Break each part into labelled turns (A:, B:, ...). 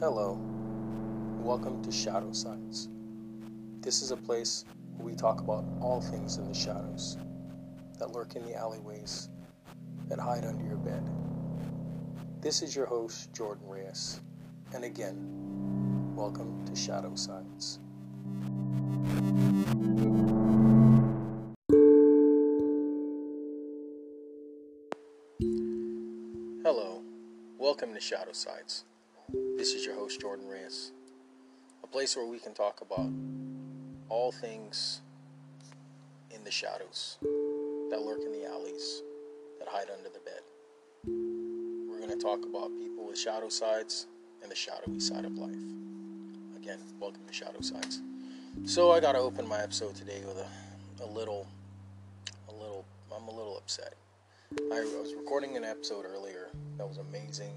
A: Hello, welcome to Shadow Sides. This is a place where we talk about all things in the shadows that lurk in the alleyways, that hide under your bed. This is your host, Jordan Reyes, and again, welcome to Shadow Sides. Welcome to Shadow Sides. This is your host, Jordan Reyes, a place where we can talk about all things in the shadows that lurk in the alleys, that hide under the bed. We're going to talk about people with shadow sides and the shadowy side of life. Again, welcome to Shadow Sides. So I got to open my episode today with a, a little, a little, I'm a little upset. I was recording an episode earlier that was amazing.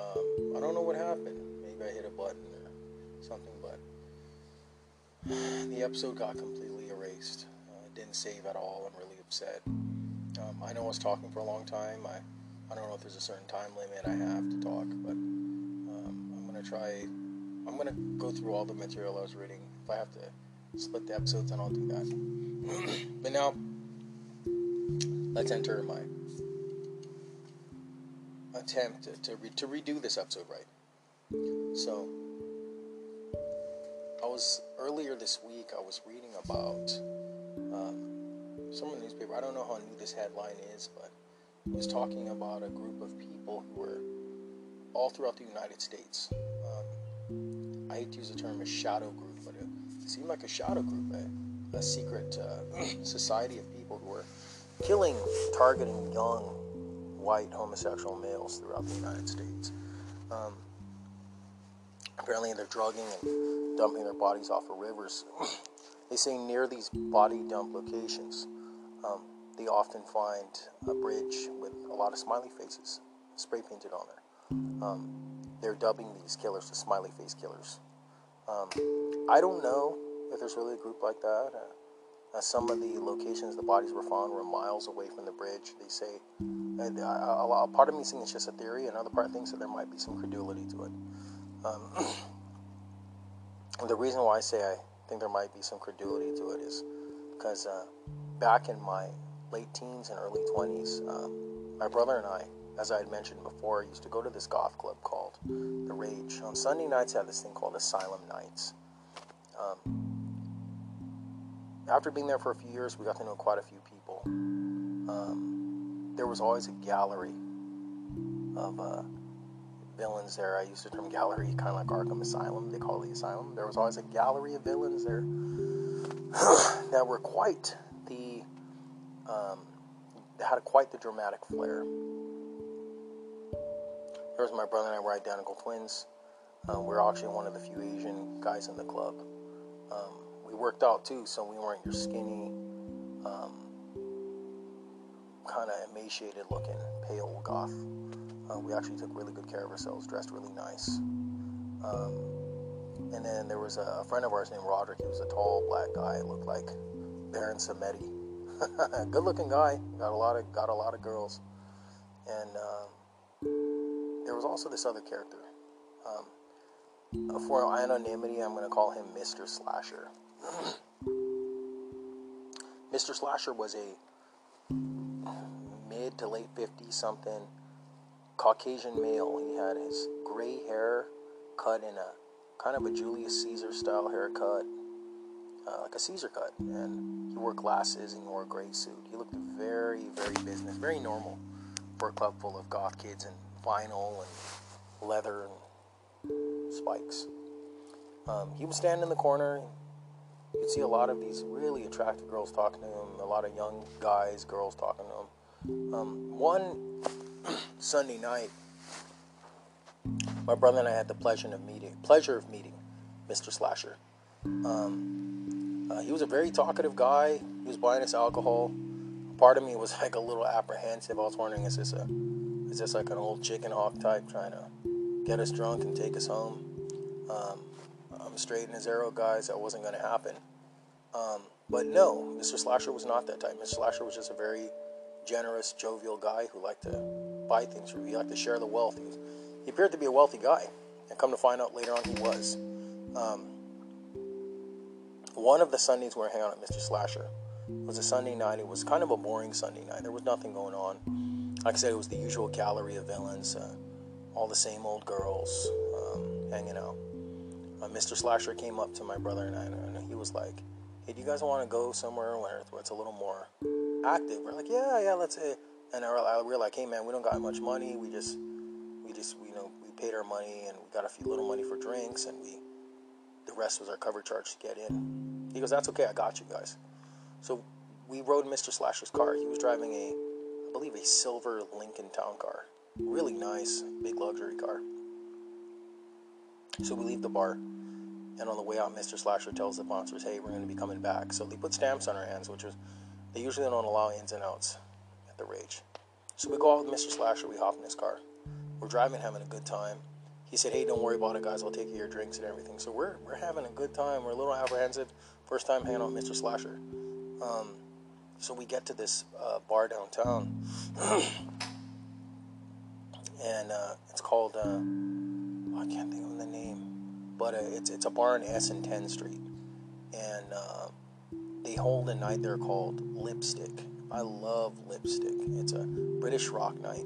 A: Um, I don't know what happened. Maybe I hit a button or something, but the episode got completely erased. Uh, didn't save at all. I'm really upset. Um, I know I was talking for a long time. I, I don't know if there's a certain time limit I have to talk, but um, I'm gonna try. I'm gonna go through all the material I was reading. If I have to split the episodes, then I'll do that. but now, let's enter my attempt to to, re- to redo this episode right. So, I was earlier this week. I was reading about um, some of the newspaper. I don't know how new this headline is, but it was talking about a group of people who were all throughout the United States. Um, I hate to use the term a shadow group, but it, seemed like a shadow group, a, a secret uh, society of people who were killing, targeting young white homosexual males throughout the United States. Um, apparently, they're drugging and dumping their bodies off of rivers. they say near these body dump locations, um, they often find a bridge with a lot of smiley faces spray painted on there. Um, they're dubbing these killers the smiley face killers. Um, I don't know if there's really a group like that. Uh, uh, some of the locations the bodies were found were miles away from the bridge. They say, and a, a, a part of me thinks it's just a theory, another part thinks that there might be some credulity to it. Um, the reason why I say I think there might be some credulity to it is because uh, back in my late teens and early 20s, um, my brother and I, as I had mentioned before, used to go to this golf club called The Rage. On Sunday nights, I had this thing called Asylum Nights. Um, after being there for a few years, we got to know quite a few people. Um, there was always a gallery of uh, villains there. I use the term gallery, kind of like Arkham Asylum. They call it the asylum. There was always a gallery of villains there that were quite the um, had quite the dramatic flair. There was my brother and I were identical twins. Um, we are actually one of the few Asian guys in the club. Um, we worked out too, so we weren't your skinny, um, kind of emaciated looking, pale goth. Uh, we actually took really good care of ourselves, dressed really nice. Um, and then there was a, friend of ours named Roderick. He was a tall black guy. Looked like Baron Samedi. good looking guy. Got a lot of got a lot of girls. And um, there was also this other character. Um, for anonymity, I'm going to call him Mr. Slasher. Mr. Slasher was a mid to late 50 something Caucasian male. He had his gray hair cut in a kind of a Julius Caesar style haircut, uh, like a Caesar cut. And he wore glasses and he wore a gray suit. He looked very, very business, very normal for a club full of goth kids and vinyl and leather and spikes. Um, he was standing in the corner. You could see a lot of these really attractive girls talking to him, a lot of young guys, girls talking to him. Um, one Sunday night, my brother and I had the pleasure of meeting, pleasure of meeting Mr. Slasher. Um, uh, he was a very talkative guy. He was buying us alcohol. Part of me was like a little apprehensive. I was wondering, is this a, is this like an old chicken hawk type trying to get us drunk and take us home? Um, Straight and his arrow, guys. That wasn't going to happen. Um, but no, Mr. Slasher was not that type. Mr. Slasher was just a very generous, jovial guy who liked to buy things. He liked to share the wealth. He, was, he appeared to be a wealthy guy, and come to find out later on, he was. Um, one of the Sundays we were hanging out at Mr. Slasher was a Sunday night. It was kind of a boring Sunday night. There was nothing going on. Like I said, it was the usual gallery of villains, uh, all the same old girls um, hanging out. Mr. Slasher came up to my brother and I, and he was like, "Hey, do you guys want to go somewhere where, it's a little more active?" We're like, "Yeah, yeah, let's." Uh, and I, we were like, "Hey, man, we don't got much money. We just, we just, you know, we paid our money and we got a few little money for drinks, and we, the rest was our cover charge to get in." He goes, "That's okay. I got you guys." So we rode Mr. Slasher's car. He was driving a, I believe, a silver Lincoln Town Car. Really nice, big luxury car. So we leave the bar, and on the way out, Mr. Slasher tells the bouncers, "Hey, we're going to be coming back." So they put stamps on our hands, which is they usually don't allow ins and outs at the Rage. So we go out with Mr. Slasher. We hop in his car. We're driving, having a good time. He said, "Hey, don't worry about it, guys. I'll take you your drinks and everything." So we're we're having a good time. We're a little apprehensive. First time hanging out with Mr. Slasher. Um, so we get to this uh, bar downtown, and uh, it's called. Uh, I can't think of the name, but it's it's a bar in S and 10th Street, and uh, they hold a night there called Lipstick. I love Lipstick. It's a British rock night,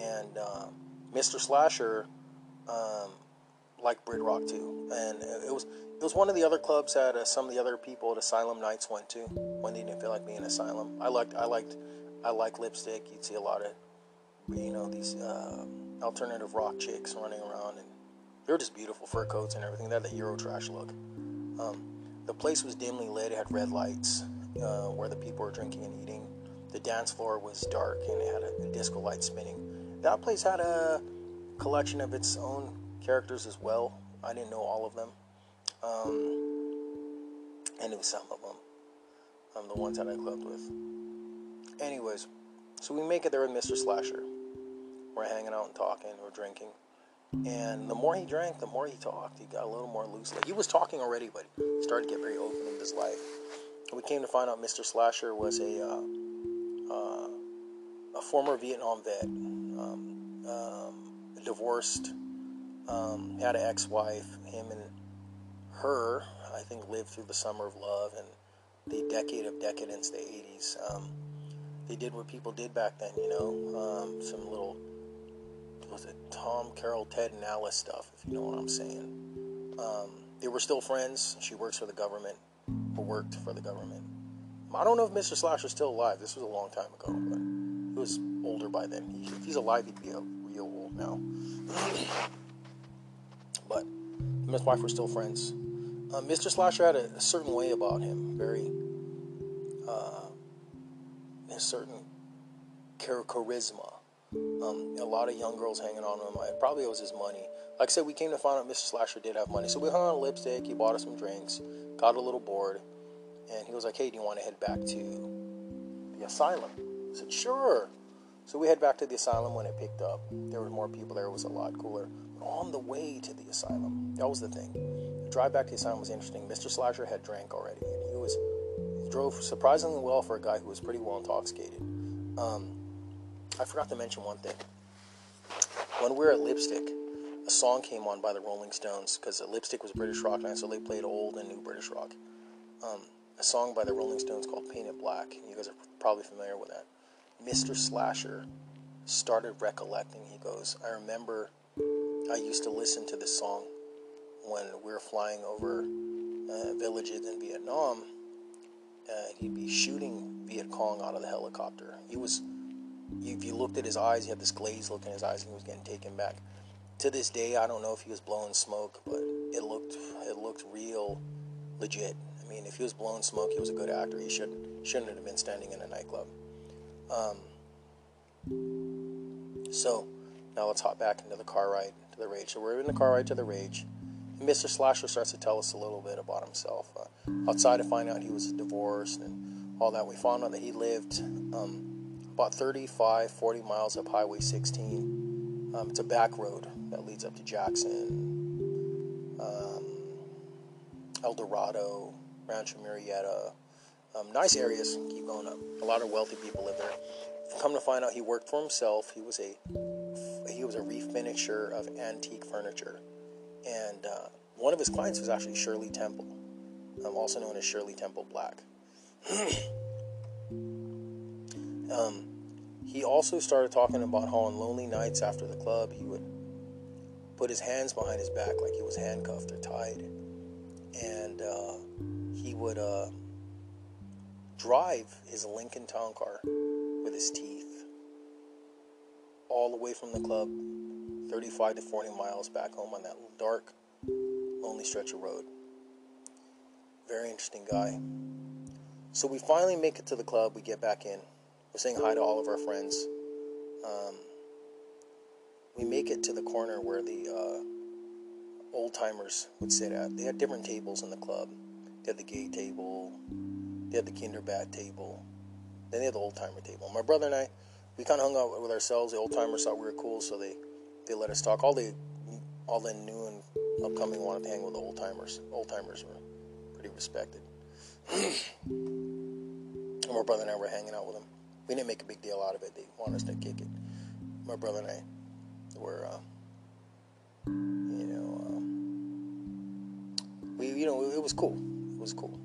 A: and uh, Mr. Slasher um, liked Brit rock too, and it was it was one of the other clubs that uh, some of the other people at Asylum Nights went to when they didn't feel like being Asylum. I liked I liked I like Lipstick. You'd see a lot of you know these uh, alternative rock chicks running around and they were just beautiful fur coats and everything. They had the Euro trash look. Um, the place was dimly lit. It had red lights uh, where the people were drinking and eating. The dance floor was dark and it had a, a disco light spinning. That place had a collection of its own characters as well. I didn't know all of them. Um, I knew some of them. Um, the ones that I clubbed with. Anyways, so we make it there with Mr. Slasher. We're hanging out and talking, we're drinking. And the more he drank, the more he talked. He got a little more loose. Like he was talking already, but he started to get very open with his life. And we came to find out Mr. Slasher was a uh, uh, a former Vietnam vet, um, um, divorced, um, had an ex-wife. Him and her, I think, lived through the summer of love and the decade of decadence, the 80s. Um, they did what people did back then, you know, um, some little was it Tom, Carol, Ted, and Alice stuff, if you know what I'm saying. Um, they were still friends. She works for the government, or worked for the government. I don't know if Mr. Slasher's still alive. This was a long time ago, but he was older by then. He, if he's alive, he'd be a real old now. but him and his wife were still friends. Uh, Mr. Slasher had a, a, certain way about him, very, uh, a certain charisma. Um, a lot of young girls hanging on him. It probably it was his money. Like I said, we came to find out Mr. Slasher did have money. So we hung on a lipstick. He bought us some drinks, got a little bored, and he was like, hey, do you want to head back to the asylum? I said, sure. So we head back to the asylum when it picked up. There were more people there. It was a lot cooler. But on the way to the asylum, that was the thing. The drive back to the asylum was interesting. Mr. Slasher had drank already, and he was he drove surprisingly well for a guy who was pretty well intoxicated. Um, I forgot to mention one thing. When we were at Lipstick, a song came on by the Rolling Stones because Lipstick was British rock night, so they played old and new British rock. Um, a song by the Rolling Stones called Paint It Black. You guys are probably familiar with that. Mr. Slasher started recollecting. He goes, I remember I used to listen to this song when we were flying over uh, villages in Vietnam. Uh, he'd be shooting Viet Cong out of the helicopter. He was if you looked at his eyes, he had this glazed look in his eyes, and he was getting taken back. To this day, I don't know if he was blowing smoke, but it looked it looked real legit. I mean, if he was blowing smoke, he was a good actor. He should shouldn't have been standing in a nightclub. Um, so now let's hop back into the car ride to the Rage. So we're in the car ride to the Rage. Mr. Slasher starts to tell us a little bit about himself. Uh, outside to find out he was divorced and all that, we found out that he lived. Um, about 35, 40 miles up Highway 16. Um, it's a back road that leads up to Jackson, um, El Dorado, Rancho Murieta. Um, nice areas. Keep going up. A lot of wealthy people live there. come to find out, he worked for himself. He was a he was a refinisher of antique furniture, and uh, one of his clients was actually Shirley Temple, um, also known as Shirley Temple Black. um, he also started talking about how on lonely nights after the club, he would put his hands behind his back like he was handcuffed or tied, and uh, he would uh, drive his Lincoln Town Car with his teeth all the way from the club, 35 to 40 miles back home on that dark, lonely stretch of road. Very interesting guy. So we finally make it to the club. We get back in. We're saying hi to all of our friends. Um, we make it to the corner where the uh, old timers would sit at. They had different tables in the club. They had the gay table, they had the Kinderbat table, then they had the old timer table. My brother and I, we kind of hung out with ourselves. The old timers thought we were cool, so they, they let us talk. All the all the new and upcoming wanted to hang with the old timers. Old timers were pretty respected. and my brother and I were hanging out with them. We didn't make a big deal out of it. They wanted us to kick it. My brother and I were, uh, you know, um, we, you know, it was cool. It was cool.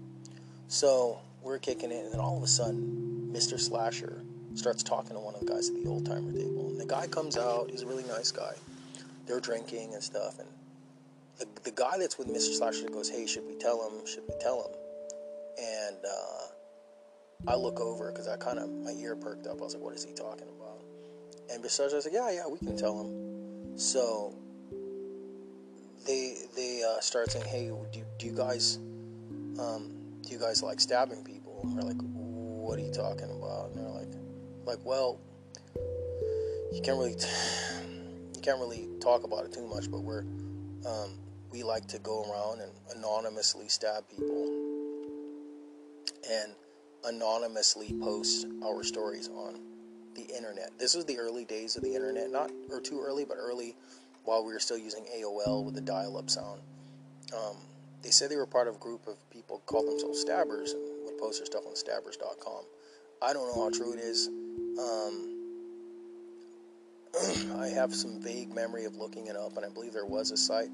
A: So we're kicking it, and then all of a sudden, Mr. Slasher starts talking to one of the guys at the old timer table. And the guy comes out. He's a really nice guy. They're drinking and stuff, and the, the guy that's with Mr. Slasher goes, "Hey, should we tell him? Should we tell him?" And uh, I look over because I kind of my ear perked up. I was like, "What is he talking about?" And. Slasher was like, "Yeah, yeah, we can tell him." So they they uh, start saying, "Hey, do, do you guys um, do you guys like stabbing people?" And we're like, "What are you talking about?" And they're like, "Like, well, you can't really." T- can't really talk about it too much, but we're um, we like to go around and anonymously stab people and anonymously post our stories on the internet. This was the early days of the internet, not or too early, but early while we were still using AOL with the dial-up sound. Um, they said they were part of a group of people called themselves stabbers and would post their stuff on stabbers.com. I don't know how true it is. Um, I have some vague memory of looking it up, and I believe there was a site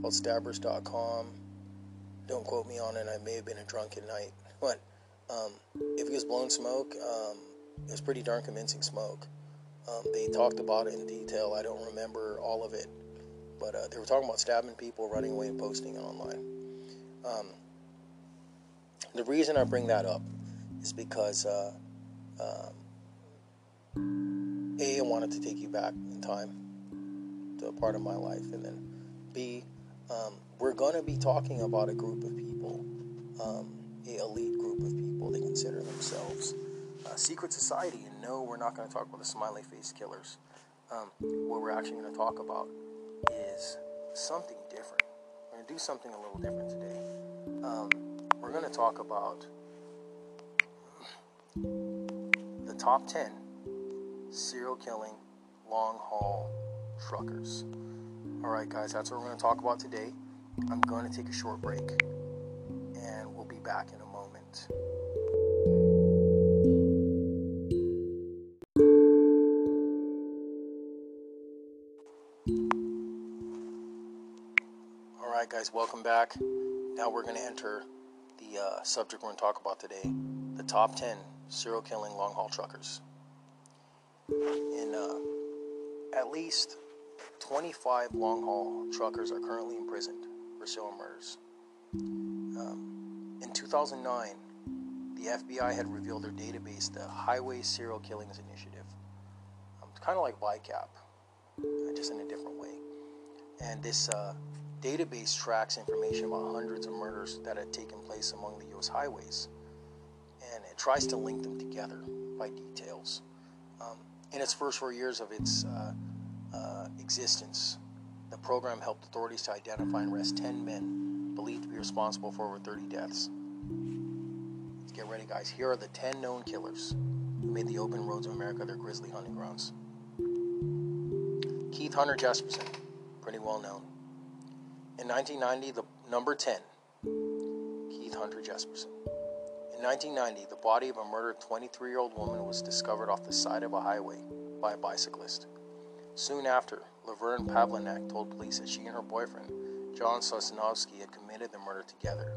A: called stabbers.com. Don't quote me on it. I may have been a drunken night, but um, if he was blowing smoke, um, it was pretty darn convincing smoke. Um, they talked about it in detail. I don't remember all of it, but uh, they were talking about stabbing people, running away, and posting it online. Um, the reason I bring that up is because uh, um, a, I wanted to take you back in time to a part of my life, and then B, um, we're going to be talking about a group of people, elite group of people. They consider themselves a secret society, and no, we're not going to talk about the smiley face killers. Um, what we're actually going to talk about is something different. We're going to do something a little different today. Um, we're going to talk about the top 10 serial killing, long haul truckers. All right, guys, that's what we're going to talk about today. I'm going to take a short break, be back in a moment. All right, guys, welcome back. Now we're going to enter the uh, subject we're going to talk about today the top 10 serial killing long haul truckers in uh, at least 25 long haul truckers are currently imprisoned for serial murders. Um, in 2009, the FBI had revealed their database, the Highway Serial Killings Initiative. Um, it's kind of like VICAP, uh, just in a different way. And this uh, database tracks information about hundreds of murders that had taken place among the U.S. highways. And it tries to link them together by details. Um, in its first four years of its uh, uh, existence, the program helped authorities to identify and arrest 10 men believed to be responsible for over 30 deaths. Let's get ready, guys. Here are the 10 known killers who made the open roads of America their grisly hunting grounds. Keith Hunter Jesperson, pretty well known. In 1990, the number 10, Keith Hunter Jesperson. In In 1990, the body of a murdered 23 year old woman was discovered off the side of a highway by a bicyclist. Soon after, Laverne Pavlinac told police that she and her boyfriend, John Sosnovske, had committed the murder together.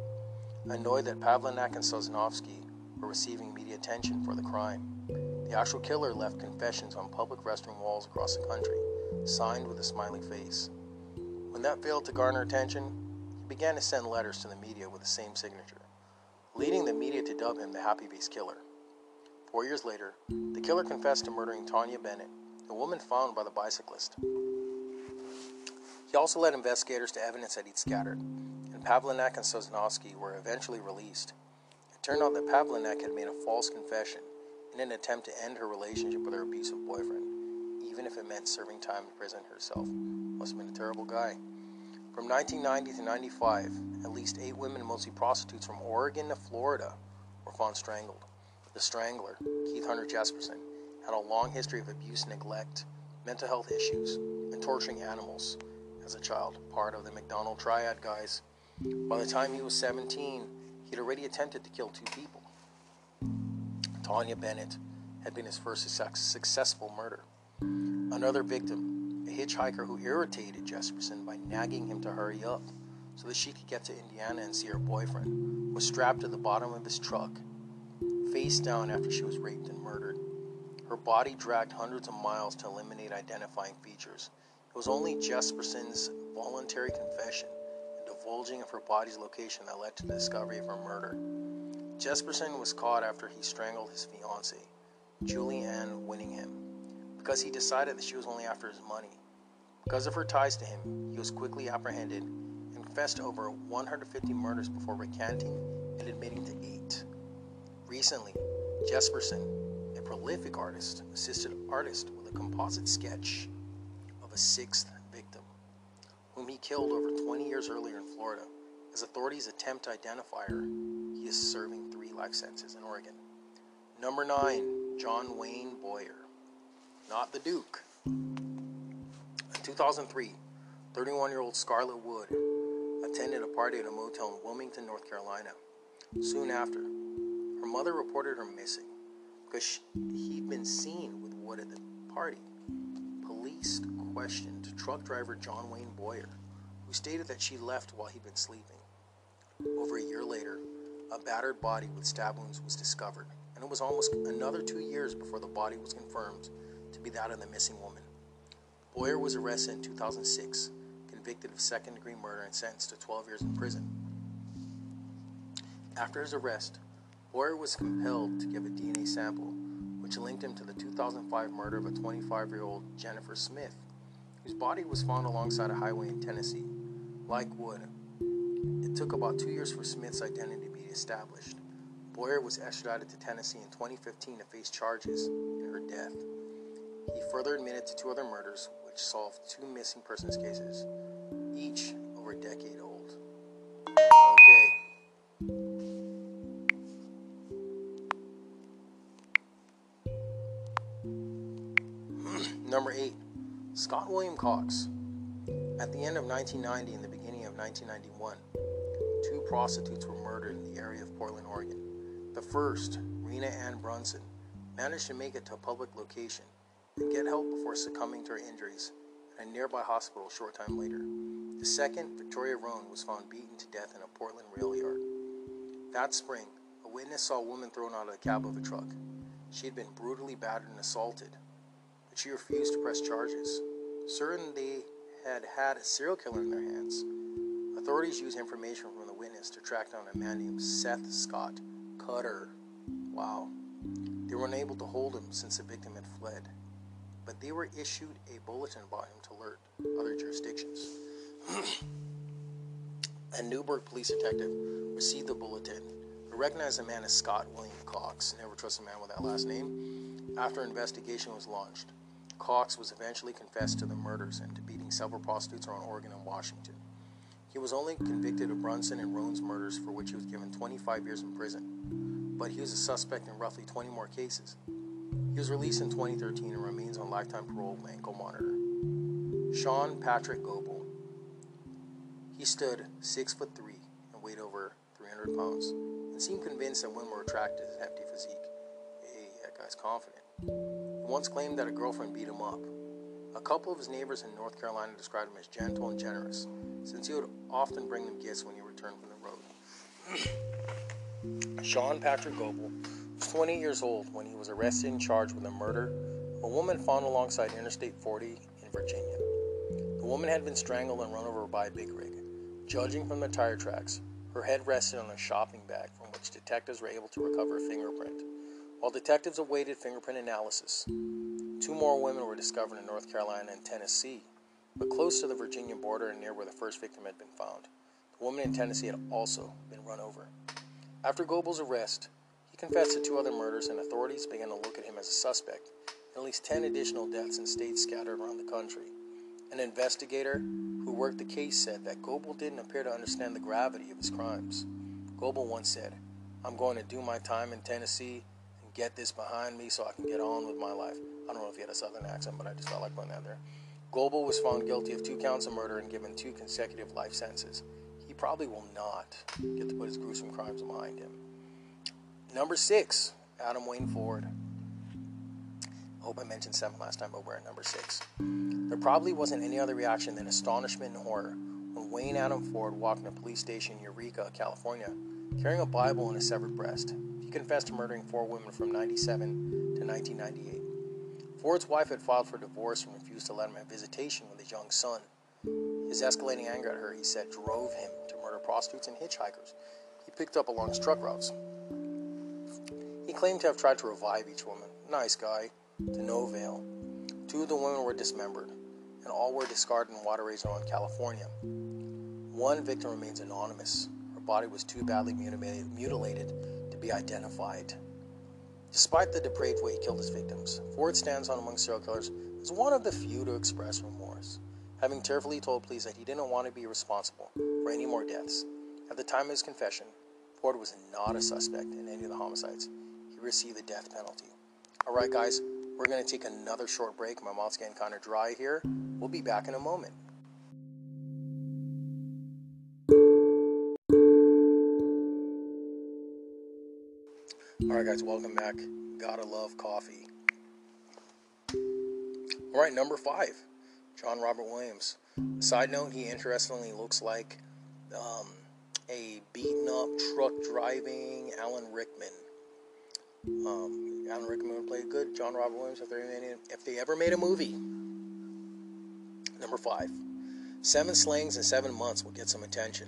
A: Annoyed that Pavlinac and Sosnovske were receiving media attention for the crime, the actual killer left confessions on public restroom walls across the country, signed with a smiley face. When that failed to garner attention, he began to send letters to the media with the same signature, leading the media to dub him the Happy Face Killer. Four years later, the killer confessed to murdering Taunja Bennett, the woman found by the bicyclist. He also led investigators to evidence that he'd scattered, and Pavlinac and Sosnovske were eventually released. It turned out that Pavlinac had made a false confession in an attempt to end her relationship with her abusive boyfriend, even if it meant serving time in prison herself. Must have been a terrible guy. From 1990 to 95, at least eight women, mostly prostitutes from Oregon to Florida, were found strangled. The strangler, Keith Hunter Jesperson, had a long history of abuse, and neglect, mental health issues, and torturing animals as a child, part of the McDonald Triad guys. By the time he was 17, he'd already attempted to kill two people. Taunja Bennett had been his first successful murder. Another victim, a hitchhiker who irritated Jesperson by nagging him to hurry up so that she could get to Indiana and see her boyfriend, was strapped to the bottom of his truck, face down after she was raped and murdered. Her body dragged hundreds of miles to eliminate identifying features. It was only Jesperson's voluntary confession and divulging of her body's location that led to the discovery of her murder. Jesperson was caught after he strangled his fiancée, Julie Ann Winningham, because he decided that she was only after his money. Because of her ties to him, he was quickly apprehended and confessed to over 150 murders before recanting and admitting to eight. Recently, Jesperson a prolific artist, assisted artist with a composite sketch of a sixth victim, whom he killed over 20 years earlier in Florida. As authorities attempt to identify her, he is serving three life sentences in Oregon. Number nine, John Wayne Boyer, not the Duke. In 2003, 31 year old Scarlett Wood attended a party at a motel in Wilmington, North Carolina. Soon after, her mother reported her missing because he'd been seen with Wood at the party. Questioned truck driver John Wayne Boyer, who stated that she left while he'd been sleeping. Over a year later, a battered body with stab wounds was discovered, and it was almost another two years before the body was confirmed to be that of the missing woman. Boyer was arrested in 2006, convicted of second degree murder, and sentenced to 12 years in prison. After his arrest, Boyer was compelled to give a DNA sample, which linked him to the 2005 murder of a 25 year old Jennifer Smith, whose body was found alongside a highway in Tennessee. Like Wood, it took about two years for Smith's identity to be established. Boyer was extradited to Tennessee in 2015 to face charges in her death. He further admitted to two other murders, which solved two missing persons cases, each over a decade old. Number Scott William Cox. At the end of 1990 and the beginning of 1991, two prostitutes were murdered in the area of Portland, Oregon. The first, Rena Ann Brunson, managed to make it to a public location and get help before succumbing to her injuries at a nearby hospital a short time later. The second, Victoria Roan, was found beaten to death in a Portland rail yard. That spring, a witness saw a woman thrown out of the cab of a truck. She had been brutally battered and assaulted but she refused to press charges. Certain they had had a serial killer in their hands, authorities used information from the witness to track down a man named Seth Scott Cutter. Wow. They were unable to hold him since the victim had fled, but they were issued a bulletin about him to alert other jurisdictions. a Newberg police detective received the bulletin but recognized the man as Scott William Cox. Never trust a man with that last name. After an investigation was launched, Cox was eventually confessed to the murders and to beating several prostitutes around Oregon and Washington. He was only convicted of Brunson and Roan's murders, for which he was given 25 years in prison, but he was a suspect in roughly 20 more cases. He was released in 2013 and remains on lifetime parole with ankle monitor. Sean Patrick Goebel. He stood 6 foot 3 and weighed over 300 pounds. and seemed convinced that women were attracted to his hefty physique. Hey, that guy's confident. Once claimed that a girlfriend beat him up. A couple of his neighbors in North Carolina described him as gentle and generous, since he would often bring them gifts when he returned from the road. Sean Patrick Goebel was 20 years old when he was arrested and charged with the murder of a woman found alongside Interstate 40 in Virginia. The woman had been strangled and run over by a big rig. Judging from the tire tracks, her head rested on a shopping bag from which detectives were able to recover a fingerprint. While detectives awaited fingerprint analysis, two more women were discovered in North Carolina and Tennessee, but close to the Virginia border and near where the first victim had been found. The woman in Tennessee had also been run over. After Goebel's arrest, he confessed to two other murders, and authorities began to look at him as a suspect in at least 10 additional deaths in states scattered around the country. An investigator who worked the case said that Goebel didn't appear to understand the gravity of his crimes. Goebel once said, I'm going to do my time in Tennessee get this behind me so I can get on with my life. I don't know if he had a southern accent, but I just felt like putting that there. Goebel was found guilty of two counts of murder and given two consecutive life sentences. He probably will not get to put his gruesome crimes behind him. Number six, Adam Wayne Ford. I hope I mentioned seven last time, but we're at number six. There probably wasn't any other reaction than astonishment and horror when Wayne Adam Ford walked in a police station in Eureka, California, carrying a Bible and a severed breast. He confessed to murdering four women from 97 to 1998. Ford's wife had filed for divorce and refused to let him have visitation with his young son. His escalating anger at her, he said, drove him to murder prostitutes and hitchhikers he picked up along his truck routes. He claimed to have tried to revive each woman. Nice guy, to no avail. Two of the women were dismembered, and all were discarded in waterways around California. One victim remains anonymous. Her body was too badly mutilated be identified. Despite the depraved way he killed his victims, Ford stands on among serial killers as one of the few to express remorse, having tearfully told police that he didn't want to be responsible for any more deaths. At the time of his confession, Ford was not a suspect in any of the homicides. He received the death penalty. All right, guys, we're going to take another short break. My mouth's getting kind of dry here. We'll be back in a moment. All right, guys, welcome back. Gotta love coffee. All right, number five, John Robert Williams. Side note, he interestingly looks like um, a beaten up truck driving Alan Rickman. Um, Alan Rickman would play good. John Robert Williams if they, made, if they ever made a movie. Number five, seven slayings in seven months will get some attention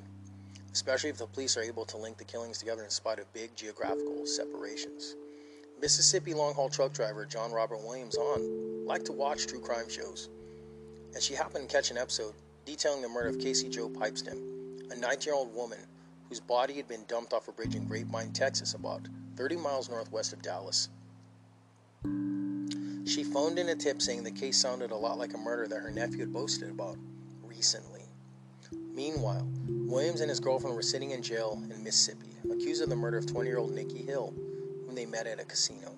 A: especially if the police are able to link the killings together in spite of big geographical separations. Mississippi long haul truck driver John Robert Williams on liked to watch true crime shows, and she happened to catch an episode detailing the murder of Casey Jo Pipestem, a 19 year old woman whose body had been dumped off a bridge in Grapevine, Texas, about 30 miles northwest of Dallas. She phoned in a tip saying the case sounded a lot like a murder that her nephew had boasted about recently. Meanwhile, Williams and his girlfriend were sitting in jail in Mississippi, accused of the murder of 20 year old Nikki Hill, whom they met at a casino.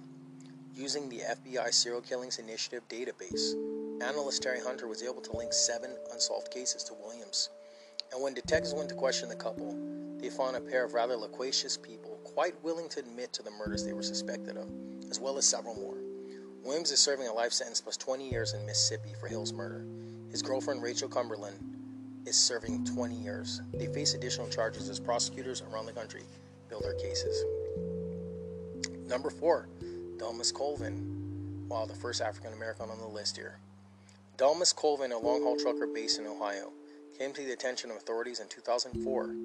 A: Using the FBI Serial Killings Initiative database, analyst Terry Hunter was able to link seven unsolved cases to Williams. And when detectives went to question the couple, they found a pair of rather loquacious people quite willing to admit to the murders they were suspected of, as well as several more. Williams is serving a life sentence plus 20 years in Mississippi for Hill's murder. His girlfriend, Rachel Cumberland, is serving 20 years. They face additional charges as prosecutors around the country build their cases. Number four, Delmas Colvin, while the first African American on the list here. Delmas Colvin, a long haul trucker based in Ohio, came to the attention of authorities in 2004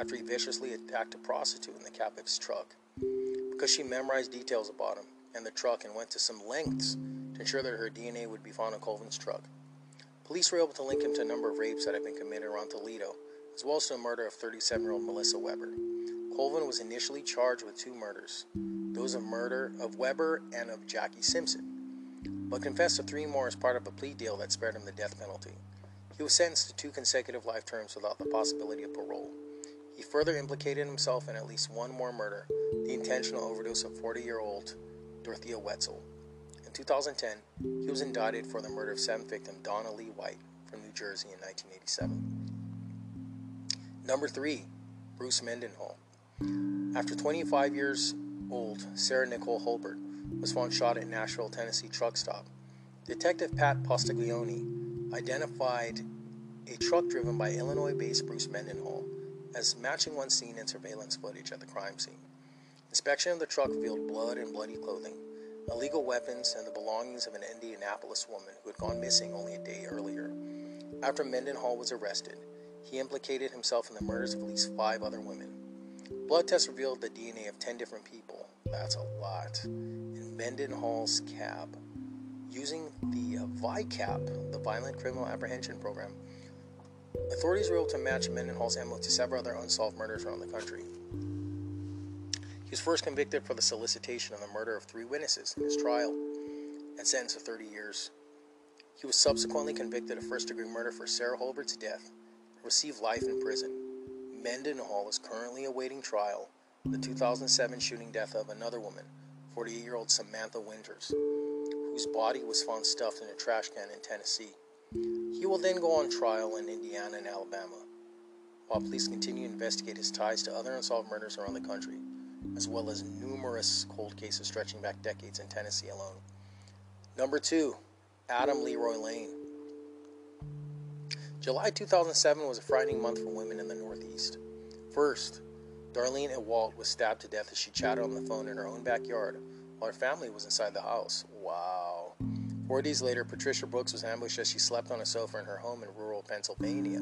A: after he viciously attacked a prostitute in the his truck. Because she memorized details about him and the truck and went to some lengths to ensure that her DNA would be found on Colvin's truck. Police were able to link him to a number of rapes that had been committed around Toledo, as well as to the murder of 37 year old Melissa Weber. Colvin was initially charged with two murders those of murder of Weber and of Jackie Simpson, but confessed to three more as part of a plea deal that spared him the death penalty. He was sentenced to two consecutive life terms without the possibility of parole. He further implicated himself in at least one more murder the intentional overdose of 40 year old Dorothea Wetzel. In 2010, he was indicted for the murder of seventh victim Donna Lee White from New Jersey in 1987. Number three, Bruce Mendenhall. After 25 years old, Sarah Nicole Hulbert was found shot at Nashville, Tennessee truck stop. Detective Pat Postiglione identified a truck driven by Illinois based Bruce Mendenhall as matching one seen in surveillance footage at the crime scene. Inspection of the truck revealed blood and bloody clothing, illegal weapons, and the belongings of an Indianapolis woman who had gone missing only a day earlier. After Mendenhall was arrested, he implicated himself in the murders of at least five other women. Blood tests revealed the DNA of 10 different people. That's a lot. In Mendenhall's cab. Using the uh, VICAP, the Violent Criminal Apprehension Program, authorities were able to match Mendenhall's MO to several other unsolved murders around the country. He was first convicted for the solicitation of the murder of three witnesses in his trial and sentenced to 30 years. He was subsequently convicted of first degree murder for Sarah Hulbert's death and received life in prison. Mendenhall is currently awaiting trial the 2007 shooting death of another woman, 48 year old Samantha Winters, whose body was found stuffed in a trash can in Tennessee. He will then go on trial in Indiana and Alabama, while police continue to investigate his ties to other unsolved murders around the country, as well as numerous cold cases stretching back decades in Tennessee alone. Number two, Adam Leroy Lane. July 2007 was a frightening month for women in the Northeast. First, Darlene Ewald was stabbed to death as she chatted on the phone in her own backyard while her family was inside the house. Wow. Four days later, Patricia Brooks was ambushed as she slept on a sofa in her home in rural Pennsylvania.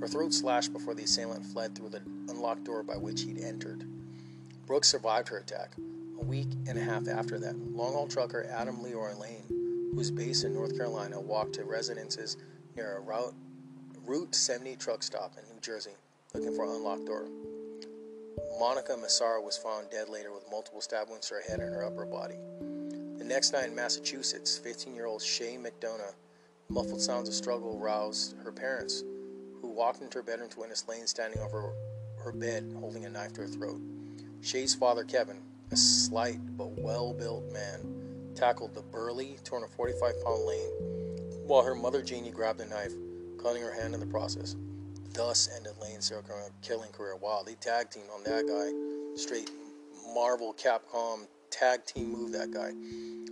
A: Her throat slashed before the assailant fled through the unlocked door by which he'd entered. Brooks survived her attack. A week and a half after that, long haul trucker Adam Leroy Lane, who was based in North Carolina, walked to residences near a route Route 70 truck stop in New Jersey looking for an unlocked door. Monica Massaro was found dead later with multiple stab wounds to her head and her upper body. The next night in Massachusetts, 15 year old Shea McDonough, muffled sounds of struggle roused her parents, who walked into her bedroom to witness Lane standing over her bed holding a knife to her throat. Shea's father, Kevin, a slight but well built man, tackled the burly 245 pound Lane, while her mother, Janie, grabbed a knife cutting her hand in the process. Thus ended Lane's killing career. Wow, they tag team on that guy. Straight Marvel Capcom tag team move, that guy.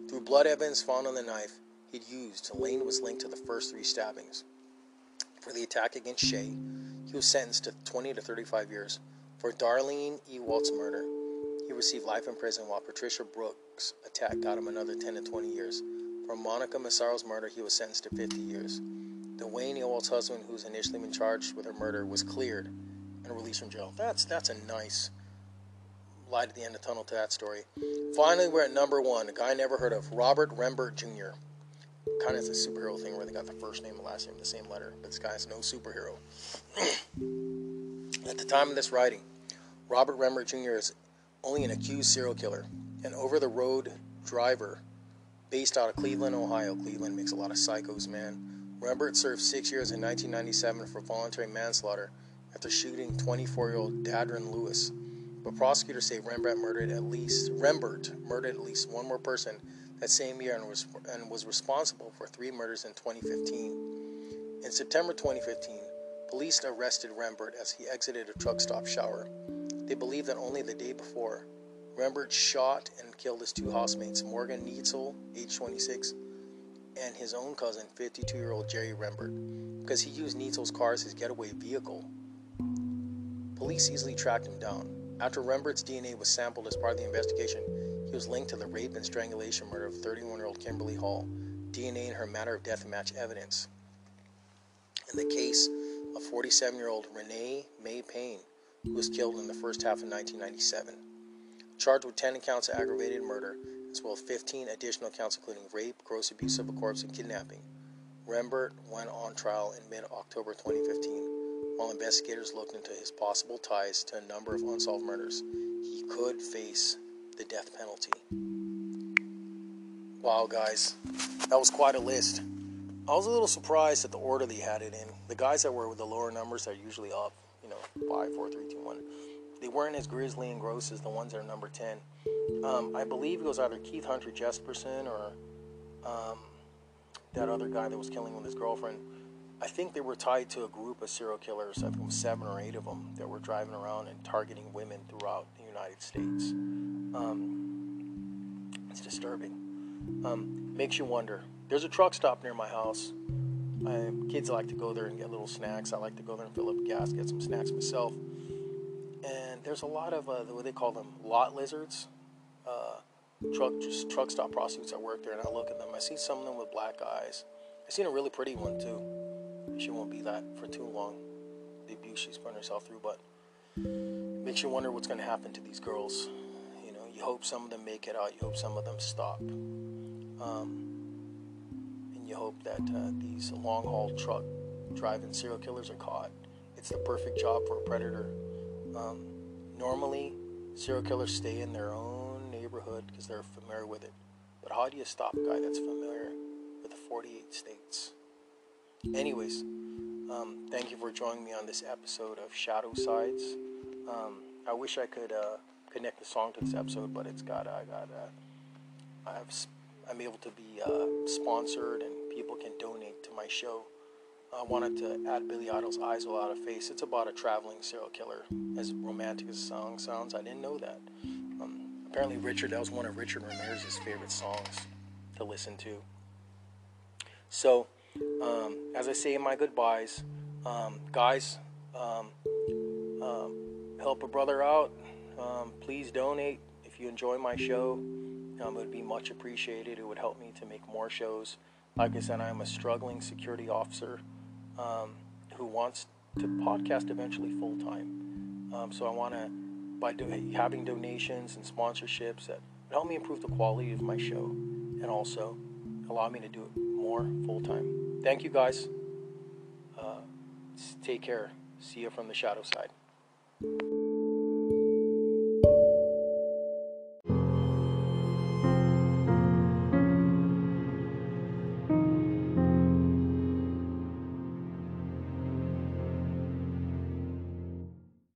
A: Through blood evidence found on the knife he'd used, Lane was linked to the first three stabbings. For the attack against Shea, he was sentenced to 20 to 35 years. For Darlene Ewald's murder, he received life in prison while Patricia Brooks' attack got him another 10 to 20 years. For Monica Massaro's murder, he was sentenced to 50 years. Dwayne Ewald's husband, who's initially been charged with her murder, was cleared and released from jail. That's that's a nice light at the end of the tunnel to that story. Finally, we're at number one. A guy I never heard of, Robert Rembert Jr. Kind of a superhero thing where they got the first name and last name the same letter, but this guy's no superhero. the time of this writing, Robert Rembert Jr. is only an accused serial killer, an over-the-road driver based out of Cleveland, Ohio. Cleveland makes a lot of psychos, man. Rembert served six years in 1997 for voluntary manslaughter after shooting 24-year-old Dadron Lewis. But prosecutors say Rembert murdered at least Rembert murdered at least one more person that same year and was and was responsible for three murders in 2015. In September 2015, police arrested Rembert as he exited a truck stop shower. They believe that only the day before, Rembert shot and killed his two housemates, Morgan Neitzel, age 26, and his own cousin, 52 year old Jerry Rembert, because he used Neitzel's car as his getaway vehicle. Police easily tracked him down. After Rembert's DNA was sampled as part of the investigation, he was linked to the rape and strangulation murder of 31 year old Kimberly Hall. DNA and her matter of death match evidence. In the case of 47 year old Renee May Payne, who was killed in the first half of 1997. Charged with 10 counts of aggravated murder as well as 15 additional counts including rape, gross abuse of a corpse, and kidnapping. Rembert went on trial in mid October 2015 while investigators looked into his possible ties to a number of unsolved murders. He could face the death penalty. Wow, guys, that was quite a list. I was a little surprised at the order they had it in. The guys that were with the lower numbers are usually up, you know, 5, 4, 3, 2, 1. They weren't as grisly and gross as the ones that are number 10. Um, I believe it was either Keith Hunter Jesperson or um, that other guy that was killing with his girlfriend. I think they were tied to a group of serial killers. I think it was seven or eight of them that were driving around and targeting women throughout the United States. Um, it's disturbing. Um, makes you wonder. There's a truck stop near my house. I, kids like to go there and get little snacks. I like to go there and fill up gas, get some snacks myself. And there's a lot of uh, what they call them lot lizards. Uh, truck just truck stop prostitutes that work there, and I look at them. I see some of them with black eyes. I seen a really pretty one too. She won't be that for too long. The abuse she's putting herself through, but makes you wonder what's going to happen to these girls. You know, you hope some of them make it out. You hope some of them stop. Um, you hope that uh, these long haul truck driving serial killers are caught. It's the perfect job for a predator. Um, normally, serial killers stay in their own neighborhood because they're familiar with it. But how do you stop a guy that's familiar with the 48 states? Anyways, um, thank you for joining me on this episode of Shadow Sides. Um, I wish I could uh, connect the song to this episode, but it's got I got uh, I've I'm able to be uh, sponsored and people can donate to my show. I wanted to add Billy Idol's Eyes Without a Face. It's about a traveling serial killer. As romantic as the song sounds, I didn't know that. Um, apparently, Richard, that was one of Richard Ramirez's favorite songs to listen to. So, um, as I say in my goodbyes, um, guys, um, um, help a brother out. Um, please donate if you enjoy my show. It would be much appreciated. It would help me to make more shows. Like I said, I'm a struggling security officer who wants to podcast eventually full time. so I want to, by do, having donations and sponsorships, that help me improve the quality of my show and also allow me to do it more full time. Thank you guys. Uh, take care. See you from the shadow side.